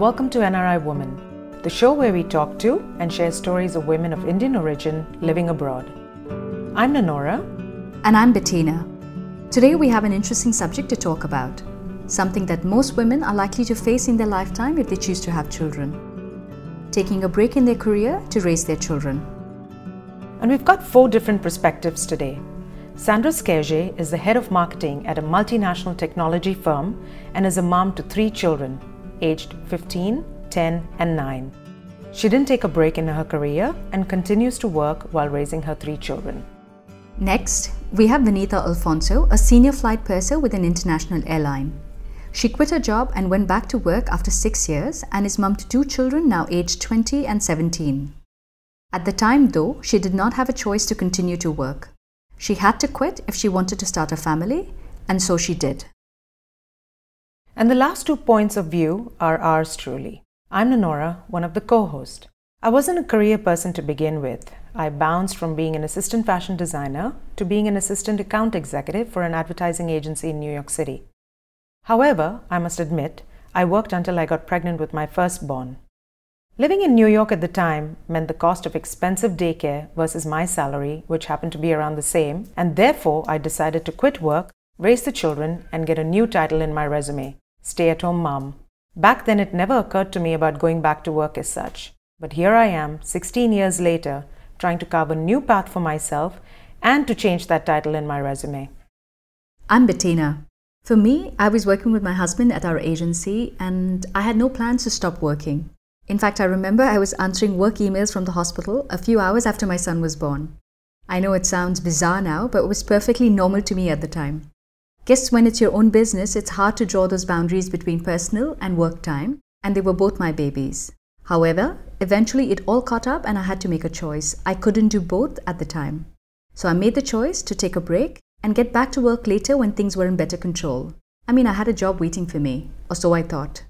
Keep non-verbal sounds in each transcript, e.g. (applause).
and welcome to NRI Woman, the show where we talk to and share stories of women of Indian origin living abroad. I'm Nanora. And I'm Bettina. Today we have an interesting subject to talk about something that most women are likely to face in their lifetime if they choose to have children taking a break in their career to raise their children. And we've got four different perspectives today. Sandra Skerje is the head of marketing at a multinational technology firm and is a mom to three children, aged 15, 10, and 9. She didn't take a break in her career and continues to work while raising her three children. Next, we have Vinita Alfonso, a senior flight purser with an international airline. She quit her job and went back to work after six years and is mum to two children now aged 20 and 17. At the time, though, she did not have a choice to continue to work. She had to quit if she wanted to start a family, and so she did. And the last two points of view are ours truly. I'm Nanora, one of the co hosts. I wasn't a career person to begin with. I bounced from being an assistant fashion designer to being an assistant account executive for an advertising agency in New York City. However, I must admit, I worked until I got pregnant with my firstborn. Living in New York at the time meant the cost of expensive daycare versus my salary, which happened to be around the same, and therefore I decided to quit work, raise the children, and get a new title in my resume stay at home mom. Back then, it never occurred to me about going back to work as such. But here I am, 16 years later, trying to carve a new path for myself and to change that title in my resume. I'm Bettina. For me, I was working with my husband at our agency and I had no plans to stop working. In fact, I remember I was answering work emails from the hospital a few hours after my son was born. I know it sounds bizarre now, but it was perfectly normal to me at the time. Guess when it's your own business, it's hard to draw those boundaries between personal and work time, and they were both my babies. However, eventually it all caught up and I had to make a choice. I couldn't do both at the time. So I made the choice to take a break and get back to work later when things were in better control. I mean, I had a job waiting for me, or so I thought.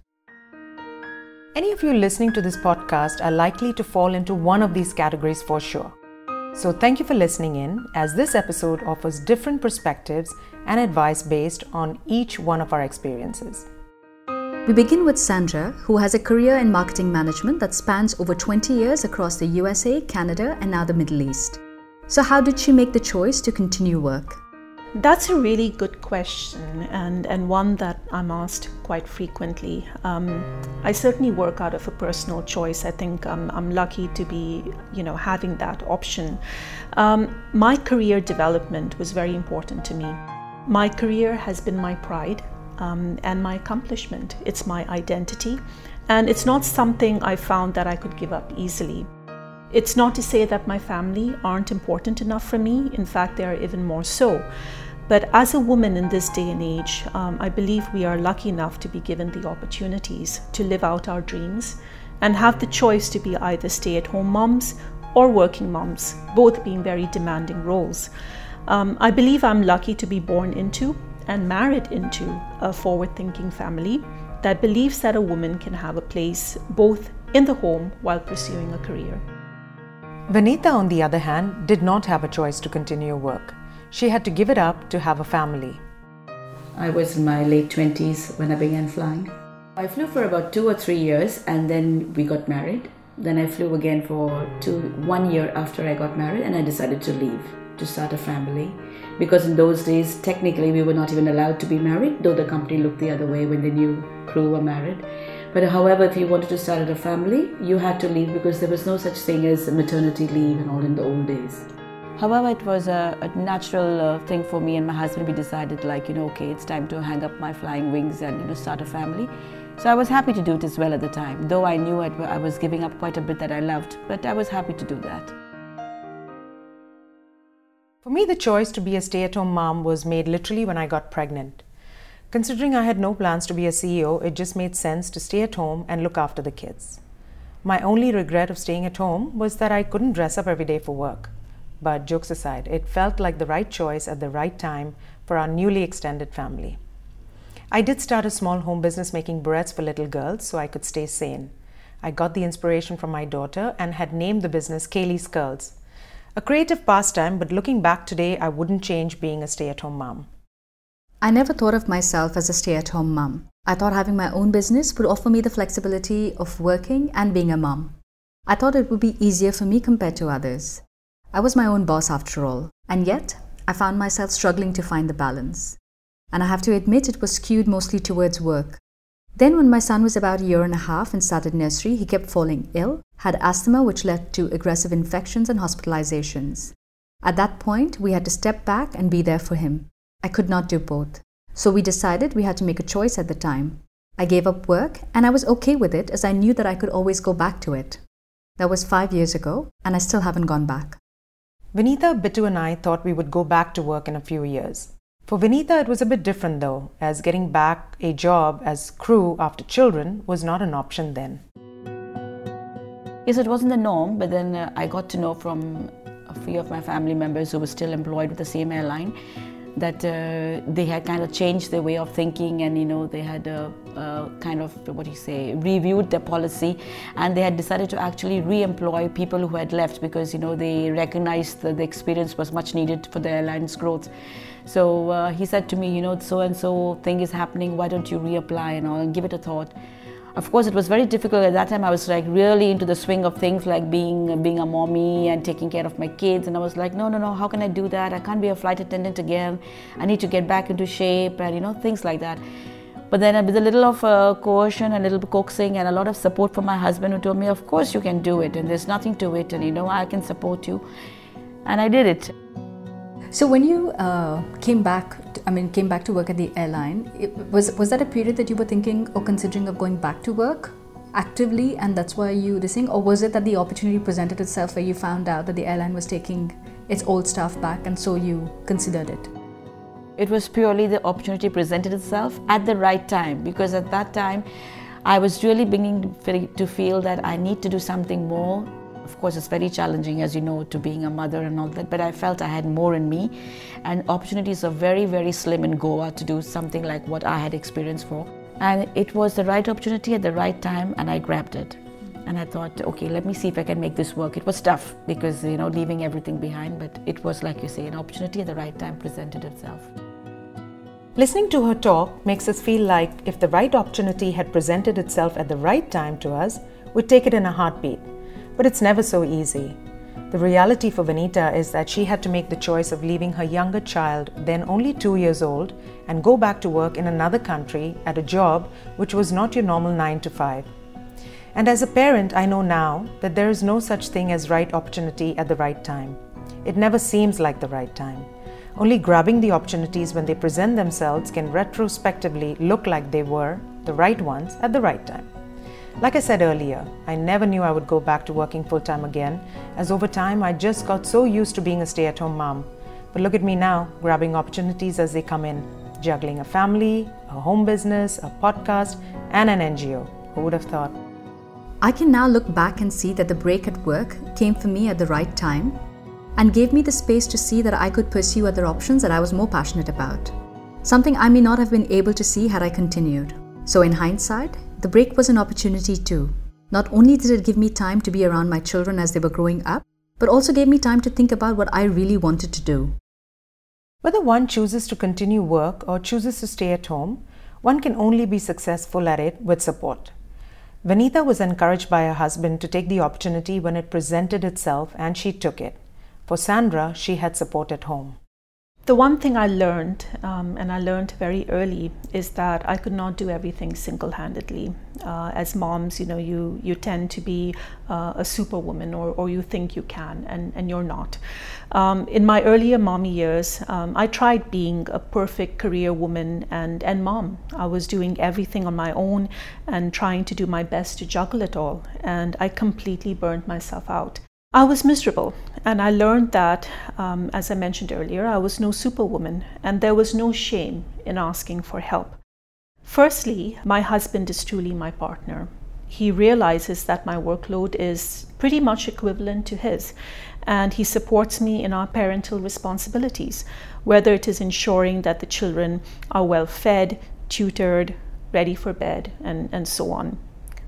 Any of you listening to this podcast are likely to fall into one of these categories for sure. So, thank you for listening in, as this episode offers different perspectives and advice based on each one of our experiences. We begin with Sandra, who has a career in marketing management that spans over 20 years across the USA, Canada, and now the Middle East. So, how did she make the choice to continue work? That's a really good question, and, and one that I'm asked quite frequently. Um, I certainly work out of a personal choice. I think I'm, I'm lucky to be, you know, having that option. Um, my career development was very important to me. My career has been my pride um, and my accomplishment. It's my identity, and it's not something I found that I could give up easily. It's not to say that my family aren't important enough for me, in fact, they are even more so. But as a woman in this day and age, um, I believe we are lucky enough to be given the opportunities to live out our dreams and have the choice to be either stay at home moms or working moms, both being very demanding roles. Um, I believe I'm lucky to be born into and married into a forward thinking family that believes that a woman can have a place both in the home while pursuing a career. Vinita, on the other hand, did not have a choice to continue work. She had to give it up to have a family. I was in my late 20s when I began flying. I flew for about two or three years and then we got married. Then I flew again for two, one year after I got married and I decided to leave to start a family. Because in those days, technically, we were not even allowed to be married, though the company looked the other way when the new crew were married. But however, if you wanted to start a family, you had to leave because there was no such thing as maternity leave and all in the old days. However, it was a, a natural uh, thing for me and my husband. We decided, like, you know, okay, it's time to hang up my flying wings and, you know, start a family. So I was happy to do it as well at the time, though I knew I was giving up quite a bit that I loved, but I was happy to do that. For me, the choice to be a stay at home mom was made literally when I got pregnant. Considering I had no plans to be a CEO, it just made sense to stay at home and look after the kids. My only regret of staying at home was that I couldn't dress up every day for work. But jokes aside, it felt like the right choice at the right time for our newly extended family. I did start a small home business making barrettes for little girls so I could stay sane. I got the inspiration from my daughter and had named the business Kaylee's Curls. A creative pastime, but looking back today, I wouldn't change being a stay at home mom. I never thought of myself as a stay at home mum. I thought having my own business would offer me the flexibility of working and being a mum. I thought it would be easier for me compared to others. I was my own boss after all, and yet I found myself struggling to find the balance. And I have to admit it was skewed mostly towards work. Then, when my son was about a year and a half and started nursery, he kept falling ill, had asthma, which led to aggressive infections and hospitalizations. At that point, we had to step back and be there for him. I could not do both. So we decided we had to make a choice at the time. I gave up work and I was okay with it as I knew that I could always go back to it. That was five years ago and I still haven't gone back. Vinita, Bittu, and I thought we would go back to work in a few years. For Vinita, it was a bit different though, as getting back a job as crew after children was not an option then. Yes, it wasn't the norm, but then uh, I got to know from a few of my family members who were still employed with the same airline that uh, they had kind of changed their way of thinking and you know they had uh, uh, kind of what do you say reviewed their policy. And they had decided to actually re-employ people who had left because you know they recognized that the experience was much needed for the airline's growth. So uh, he said to me you know so and so thing is happening. Why don't you reapply and all? And give it a thought of course it was very difficult. At that time i was like really into the swing of things like being being a mommy and taking care of my kids. And i was like no no no how can i do that? I can't be a flight attendant again. I need to get back into shape and you know things like that. But then with a little of uh, coercion and a little coaxing and a lot of support from my husband who told me of course you can do it and there's nothing to it and you know i can support you. And i did it so when you uh, came back, I mean, came back to work at the airline, it, was was that a period that you were thinking or considering of going back to work actively, and that's why you this thing, or was it that the opportunity presented itself where you found out that the airline was taking its old staff back, and so you considered it? It was purely the opportunity presented itself at the right time because at that time I was really beginning to feel that I need to do something more of course, it's very challenging, as you know, to being a mother and all that, but I felt I had more in me, and opportunities are very, very slim in Goa to do something like what I had experienced for. And it was the right opportunity at the right time, and I grabbed it. And I thought, okay, let me see if I can make this work. It was tough because, you know, leaving everything behind, but it was, like you say, an opportunity at the right time presented itself. Listening to her talk makes us feel like if the right opportunity had presented itself at the right time to us, we'd take it in a heartbeat. But it's never so easy. The reality for Vinita is that she had to make the choice of leaving her younger child, then only two years old, and go back to work in another country at a job which was not your normal 9 to 5. And as a parent, I know now that there is no such thing as right opportunity at the right time. It never seems like the right time. Only grabbing the opportunities when they present themselves can retrospectively look like they were the right ones at the right time. Like I said earlier, I never knew I would go back to working full time again, as over time I just got so used to being a stay at home mom. But look at me now, grabbing opportunities as they come in, juggling a family, a home business, a podcast, and an NGO. Who would have thought? I can now look back and see that the break at work came for me at the right time and gave me the space to see that I could pursue other options that I was more passionate about. Something I may not have been able to see had I continued. So, in hindsight, the break was an opportunity too. Not only did it give me time to be around my children as they were growing up, but also gave me time to think about what I really wanted to do. Whether one chooses to continue work or chooses to stay at home, one can only be successful at it with support. Vinita was encouraged by her husband to take the opportunity when it presented itself, and she took it. For Sandra, she had support at home. The one thing I learned, um, and I learned very early, is that I could not do everything single-handedly. Uh, as moms, you know, you you tend to be uh, a superwoman, or, or you think you can, and, and you're not. Um, in my earlier mommy years, um, I tried being a perfect career woman and, and mom. I was doing everything on my own and trying to do my best to juggle it all, and I completely burned myself out. I was miserable, and I learned that, um, as I mentioned earlier, I was no superwoman, and there was no shame in asking for help. Firstly, my husband is truly my partner. He realizes that my workload is pretty much equivalent to his, and he supports me in our parental responsibilities, whether it is ensuring that the children are well fed, tutored, ready for bed, and, and so on.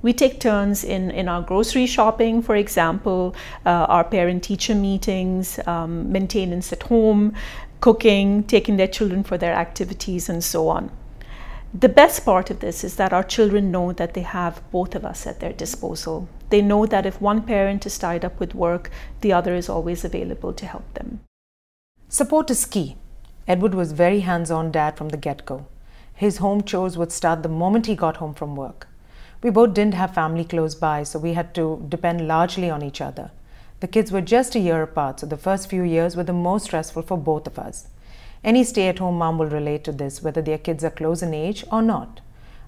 We take turns in, in our grocery shopping, for example, uh, our parent teacher meetings, um, maintenance at home, cooking, taking their children for their activities, and so on. The best part of this is that our children know that they have both of us at their disposal. They know that if one parent is tied up with work, the other is always available to help them. Support is key. Edward was very hands on dad from the get go. His home chores would start the moment he got home from work. We both didn't have family close by, so we had to depend largely on each other. The kids were just a year apart, so the first few years were the most stressful for both of us. Any stay at home mom will relate to this, whether their kids are close in age or not.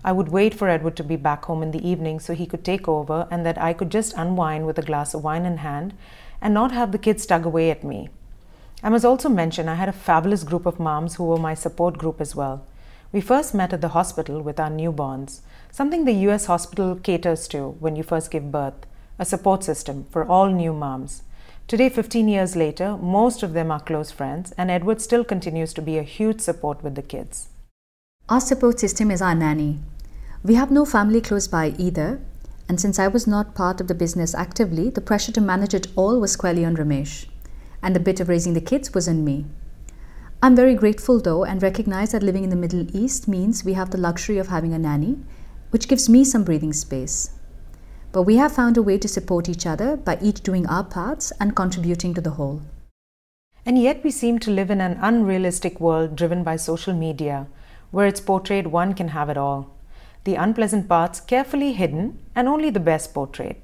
I would wait for Edward to be back home in the evening so he could take over and that I could just unwind with a glass of wine in hand and not have the kids tug away at me. I must also mention I had a fabulous group of moms who were my support group as well. We first met at the hospital with our newborns, something the US hospital caters to when you first give birth, a support system for all new moms. Today, 15 years later, most of them are close friends, and Edward still continues to be a huge support with the kids. Our support system is our nanny. We have no family close by either, and since I was not part of the business actively, the pressure to manage it all was squarely on Ramesh, and the bit of raising the kids was on me. I'm very grateful though and recognize that living in the Middle East means we have the luxury of having a nanny, which gives me some breathing space. But we have found a way to support each other by each doing our parts and contributing to the whole. And yet, we seem to live in an unrealistic world driven by social media, where it's portrayed one can have it all. The unpleasant parts carefully hidden and only the best portrayed.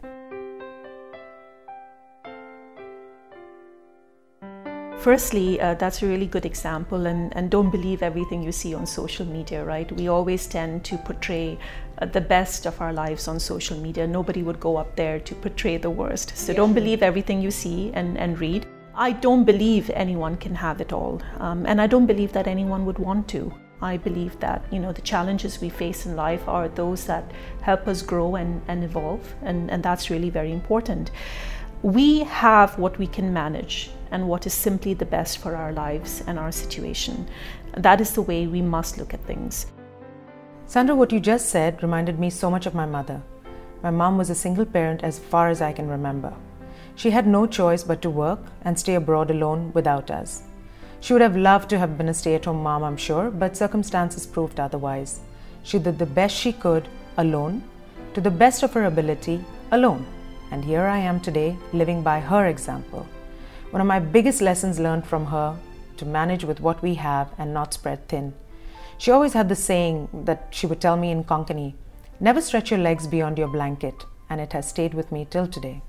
Firstly, uh, that's a really good example, and, and don't believe everything you see on social media, right? We always tend to portray uh, the best of our lives on social media. Nobody would go up there to portray the worst. So don't believe everything you see and, and read. I don't believe anyone can have it all, um, and I don't believe that anyone would want to. I believe that you know the challenges we face in life are those that help us grow and, and evolve, and, and that's really very important. We have what we can manage and what is simply the best for our lives and our situation. That is the way we must look at things. Sandra, what you just said reminded me so much of my mother. My mom was a single parent as far as I can remember. She had no choice but to work and stay abroad alone without us. She would have loved to have been a stay at home mom, I'm sure, but circumstances proved otherwise. She did the best she could alone, to the best of her ability, alone. And here I am today, living by her example. One of my biggest lessons learned from her to manage with what we have and not spread thin. She always had the saying that she would tell me in Konkani never stretch your legs beyond your blanket, and it has stayed with me till today.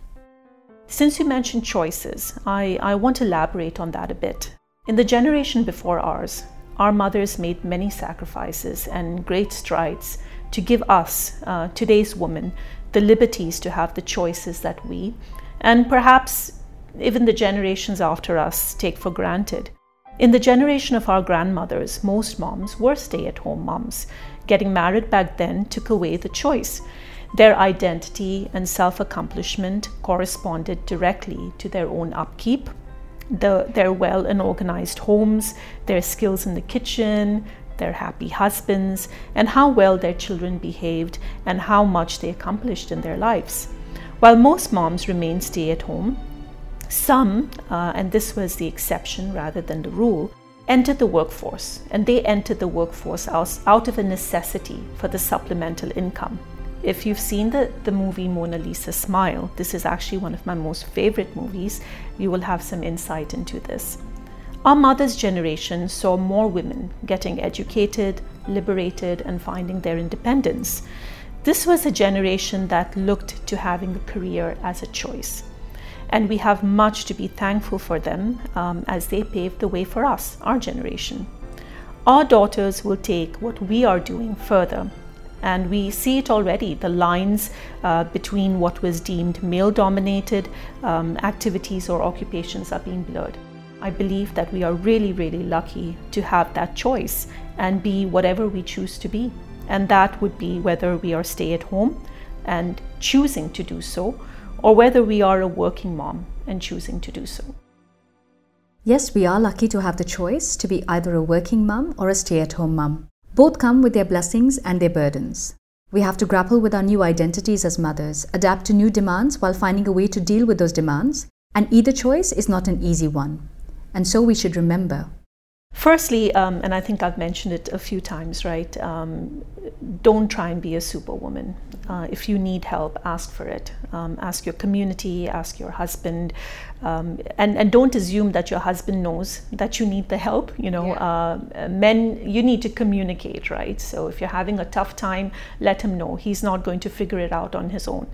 Since you mentioned choices, I, I want to elaborate on that a bit. In the generation before ours, our mothers made many sacrifices and great strides to give us, uh, today's women, the liberties to have the choices that we, and perhaps even the generations after us take for granted. In the generation of our grandmothers, most moms were stay at home moms. Getting married back then took away the choice. Their identity and self accomplishment corresponded directly to their own upkeep, the, their well and organized homes, their skills in the kitchen, their happy husbands, and how well their children behaved and how much they accomplished in their lives. While most moms remained stay at home, some, uh, and this was the exception rather than the rule, entered the workforce, and they entered the workforce out, out of a necessity for the supplemental income. If you've seen the, the movie Mona Lisa Smile, this is actually one of my most favorite movies, you will have some insight into this. Our mother's generation saw more women getting educated, liberated, and finding their independence. This was a generation that looked to having a career as a choice and we have much to be thankful for them um, as they paved the way for us, our generation. Our daughters will take what we are doing further, and we see it already. The lines uh, between what was deemed male dominated um, activities or occupations are being blurred. I believe that we are really, really lucky to have that choice and be whatever we choose to be. And that would be whether we are stay at home and choosing to do so, or whether we are a working mom and choosing to do so. Yes, we are lucky to have the choice to be either a working mum or a stay at home mum. Both come with their blessings and their burdens. We have to grapple with our new identities as mothers, adapt to new demands while finding a way to deal with those demands, and either choice is not an easy one. And so we should remember Firstly, um, and I think I've mentioned it a few times, right? Um, don't try and be a superwoman. Uh, if you need help, ask for it. Um, ask your community, ask your husband, um, and and don't assume that your husband knows that you need the help. You know, yeah. uh, men, you need to communicate, right? So if you're having a tough time, let him know. He's not going to figure it out on his own.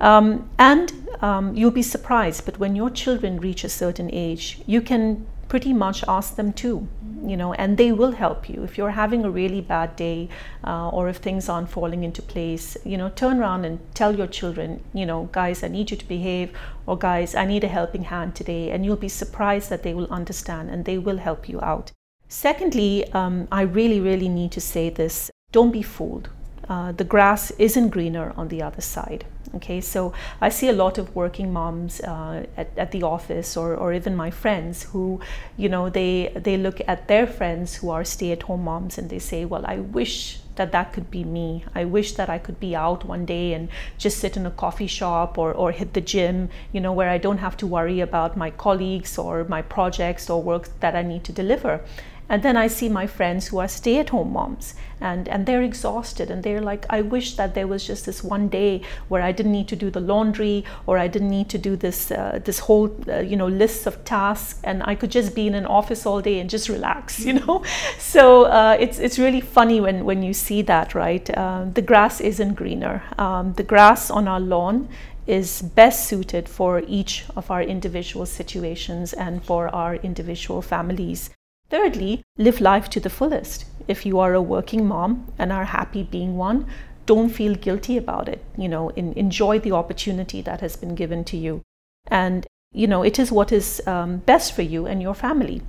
Um, and um, you'll be surprised, but when your children reach a certain age, you can pretty much ask them too you know and they will help you. If you're having a really bad day uh, or if things aren't falling into place you know turn around and tell your children you know guys i need you to behave or guys i need a helping hand today and you'll be surprised that they will understand and they will help you out. Secondly um, i really really need to say this. Don't be fooled uh, the grass isn't greener on the other side Okay, so I see a lot of working moms uh, at, at the office or, or even my friends who, you know, they, they look at their friends who are stay at home moms and they say, well, I wish that that could be me. I wish that I could be out one day and just sit in a coffee shop or, or hit the gym, you know, where I don't have to worry about my colleagues or my projects or work that I need to deliver. And then I see my friends who are stay at home moms and, and they're exhausted and they're like, I wish that there was just this one day where I didn't need to do the laundry or I didn't need to do this, uh, this whole, uh, you know, list of tasks and I could just be in an office all day and just relax, (laughs) you know? So uh, it's, it's really funny when, when you see that, right? Uh, the grass isn't greener. Um, the grass on our lawn is best suited for each of our individual situations and for our individual families. Thirdly, live life to the fullest. If you are a working mom and are happy being one, don't feel guilty about it. You know, in, enjoy the opportunity that has been given to you. And, you know, it is what is um, best for you and your family.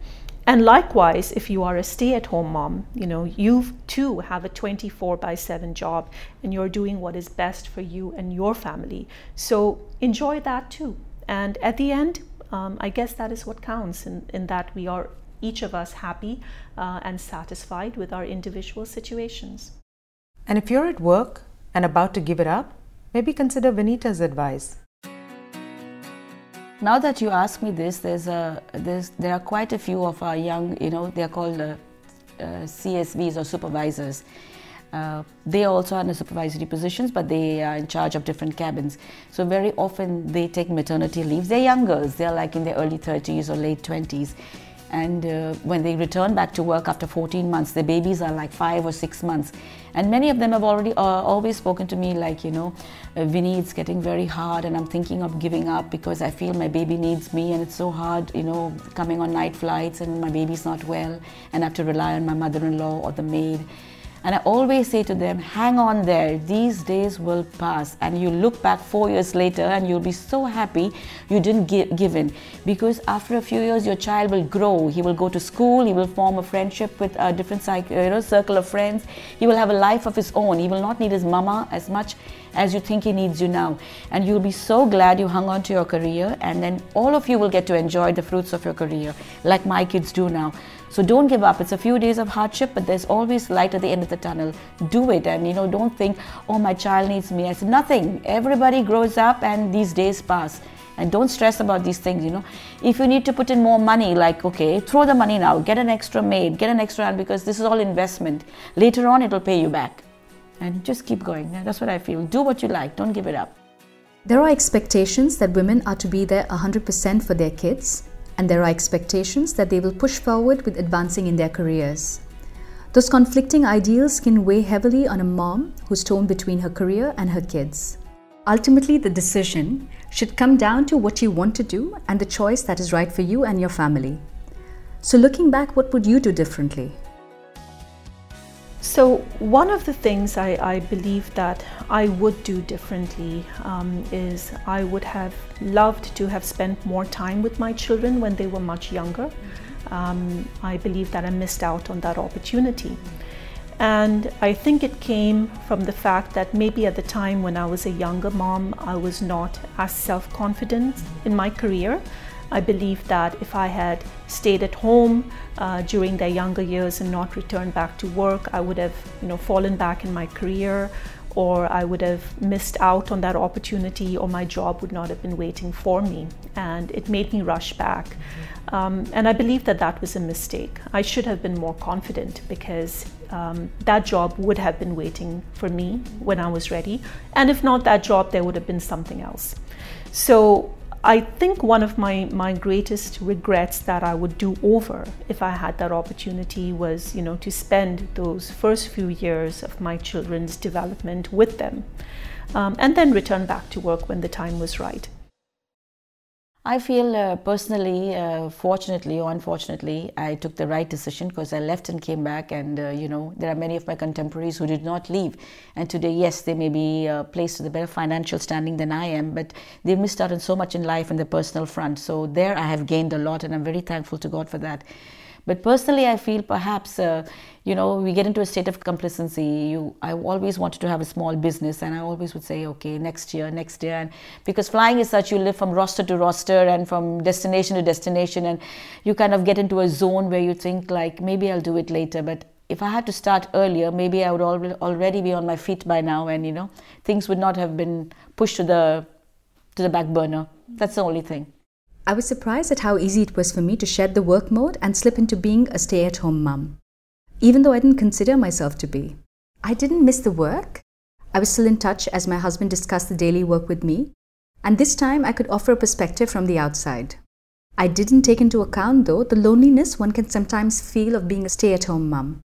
And likewise, if you are a stay at home mom, you know, you too have a 24 by 7 job and you're doing what is best for you and your family. So enjoy that too. And at the end, um, I guess that is what counts in, in that we are each of us happy uh, and satisfied with our individual situations. And if you're at work and about to give it up, maybe consider Vinita's advice. Now that you ask me this, there's a, there's, there are quite a few of our young, you know, they're called uh, uh, CSVs or supervisors. Uh, they also are in supervisory positions, but they are in charge of different cabins. So very often they take maternity leaves. They're young girls. They're like in their early 30s or late 20s and uh, when they return back to work after 14 months their babies are like five or six months. And many of them have already uh, always spoken to me like you know uh, vinny it's getting very hard and i'm thinking of giving up because i feel my baby needs me and it's so hard you know coming on night flights and my baby's not well and i have to rely on my mother-in-law or the maid and I always say to them, hang on there, these days will pass. And you look back four years later and you'll be so happy you didn't give, give in. Because after a few years, your child will grow. He will go to school, he will form a friendship with a different you know, circle of friends. He will have a life of his own. He will not need his mama as much as you think he needs you now. And you'll be so glad you hung on to your career, and then all of you will get to enjoy the fruits of your career, like my kids do now. So don't give up. It's a few days of hardship, but there's always light at the end of the tunnel. Do it, and you know, don't think, oh, my child needs me. It's nothing. Everybody grows up, and these days pass. And don't stress about these things, you know. If you need to put in more money, like, okay, throw the money now, get an extra maid, get an extra hand, because this is all investment. Later on, it'll pay you back. And just keep going. That's what I feel. Do what you like, don't give it up. There are expectations that women are to be there 100% for their kids and there are expectations that they will push forward with advancing in their careers. Those conflicting ideals can weigh heavily on a mom who's torn between her career and her kids. Ultimately, the decision should come down to what you want to do and the choice that is right for you and your family. So, looking back, what would you do differently? So, one of the things I, I believe that I would do differently um, is I would have loved to have spent more time with my children when they were much younger. Um, I believe that I missed out on that opportunity. And I think it came from the fact that maybe at the time when I was a younger mom, I was not as self confident in my career. I believe that if I had stayed at home uh, during their younger years and not returned back to work, I would have, you know, fallen back in my career or I would have missed out on that opportunity, or my job would not have been waiting for me. And it made me rush back. Um, and I believe that that was a mistake. I should have been more confident because um, that job would have been waiting for me when I was ready. And if not that job, there would have been something else. So I think one of my, my greatest regrets that I would do over if I had that opportunity was, you know, to spend those first few years of my children's development with them um, and then return back to work when the time was right. I feel uh, personally, uh, fortunately or unfortunately, I took the right decision because I left and came back. And uh, you know, there are many of my contemporaries who did not leave. And today, yes, they may be uh, placed with a better financial standing than I am, but they've missed out on so much in life in the personal front. So there, I have gained a lot, and I'm very thankful to God for that. But personally, I feel perhaps, uh, you know, we get into a state of complacency. You, I always wanted to have a small business, and I always would say, okay, next year, next year. And because flying is such, you live from roster to roster and from destination to destination, and you kind of get into a zone where you think, like, maybe I'll do it later. But if I had to start earlier, maybe I would already be on my feet by now, and you know, things would not have been pushed to the to the back burner. That's the only thing. I was surprised at how easy it was for me to shed the work mode and slip into being a stay at home mum, even though I didn't consider myself to be. I didn't miss the work. I was still in touch as my husband discussed the daily work with me, and this time I could offer a perspective from the outside. I didn't take into account, though, the loneliness one can sometimes feel of being a stay at home mum.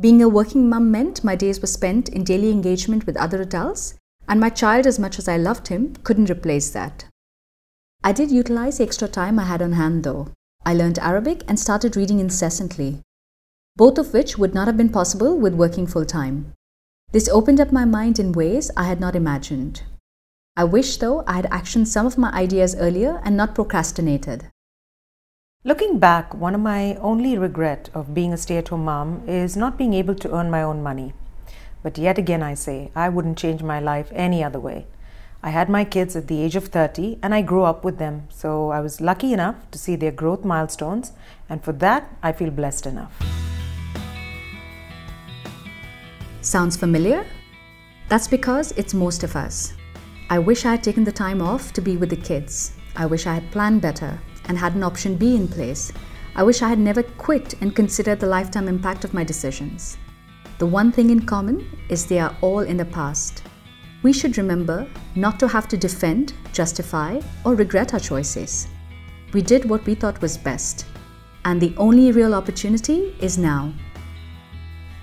Being a working mum meant my days were spent in daily engagement with other adults, and my child, as much as I loved him, couldn't replace that. I did utilize the extra time I had on hand though. I learned Arabic and started reading incessantly, both of which would not have been possible with working full time. This opened up my mind in ways I had not imagined. I wish, though, I had actioned some of my ideas earlier and not procrastinated. Looking back, one of my only regret of being a stay at home mom is not being able to earn my own money. But yet again, I say, I wouldn't change my life any other way. I had my kids at the age of 30 and I grew up with them, so I was lucky enough to see their growth milestones, and for that, I feel blessed enough. Sounds familiar? That's because it's most of us. I wish I had taken the time off to be with the kids. I wish I had planned better and had an option B in place. I wish I had never quit and considered the lifetime impact of my decisions. The one thing in common is they are all in the past. We should remember not to have to defend, justify, or regret our choices. We did what we thought was best, and the only real opportunity is now.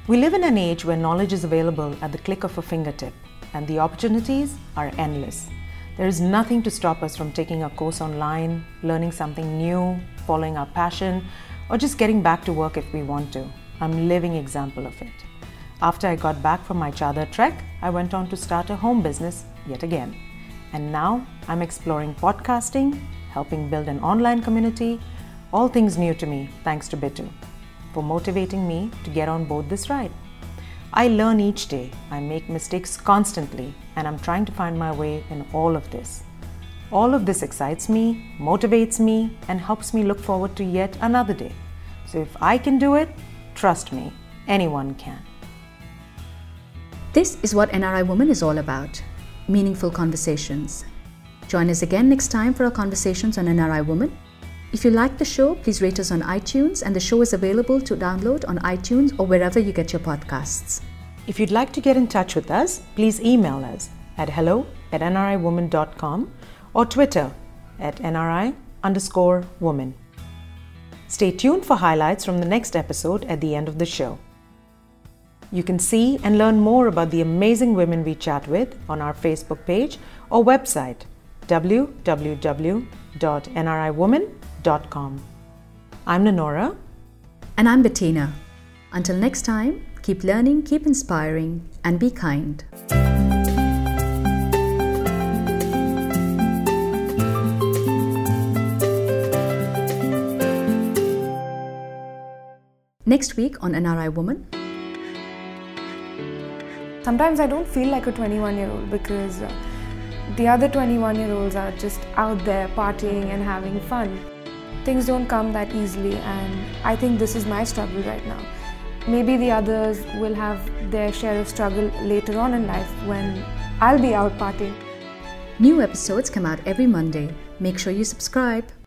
We live in an age where knowledge is available at the click of a fingertip, and the opportunities are endless. There is nothing to stop us from taking a course online, learning something new, following our passion, or just getting back to work if we want to. I'm a living example of it. After I got back from my Chadar trek, I went on to start a home business yet again. And now I'm exploring podcasting, helping build an online community, all things new to me thanks to Bitu for motivating me to get on board this ride. I learn each day, I make mistakes constantly, and I'm trying to find my way in all of this. All of this excites me, motivates me, and helps me look forward to yet another day. So if I can do it, trust me, anyone can. This is what NRI Woman is all about meaningful conversations. Join us again next time for our conversations on NRI Woman. If you like the show, please rate us on iTunes, and the show is available to download on iTunes or wherever you get your podcasts. If you'd like to get in touch with us, please email us at hello at nriwoman.com or Twitter at nri underscore woman. Stay tuned for highlights from the next episode at the end of the show. You can see and learn more about the amazing women we chat with on our Facebook page or website www.nriwoman.com. I'm Nanora. And I'm Bettina. Until next time, keep learning, keep inspiring, and be kind. Next week on NRI Woman. Sometimes I don't feel like a 21 year old because uh, the other 21 year olds are just out there partying and having fun. Things don't come that easily, and I think this is my struggle right now. maybe the others will have their share of struggle later on in life when I'll be out partying. New episodes come out every Monday. Make sure you subscribe.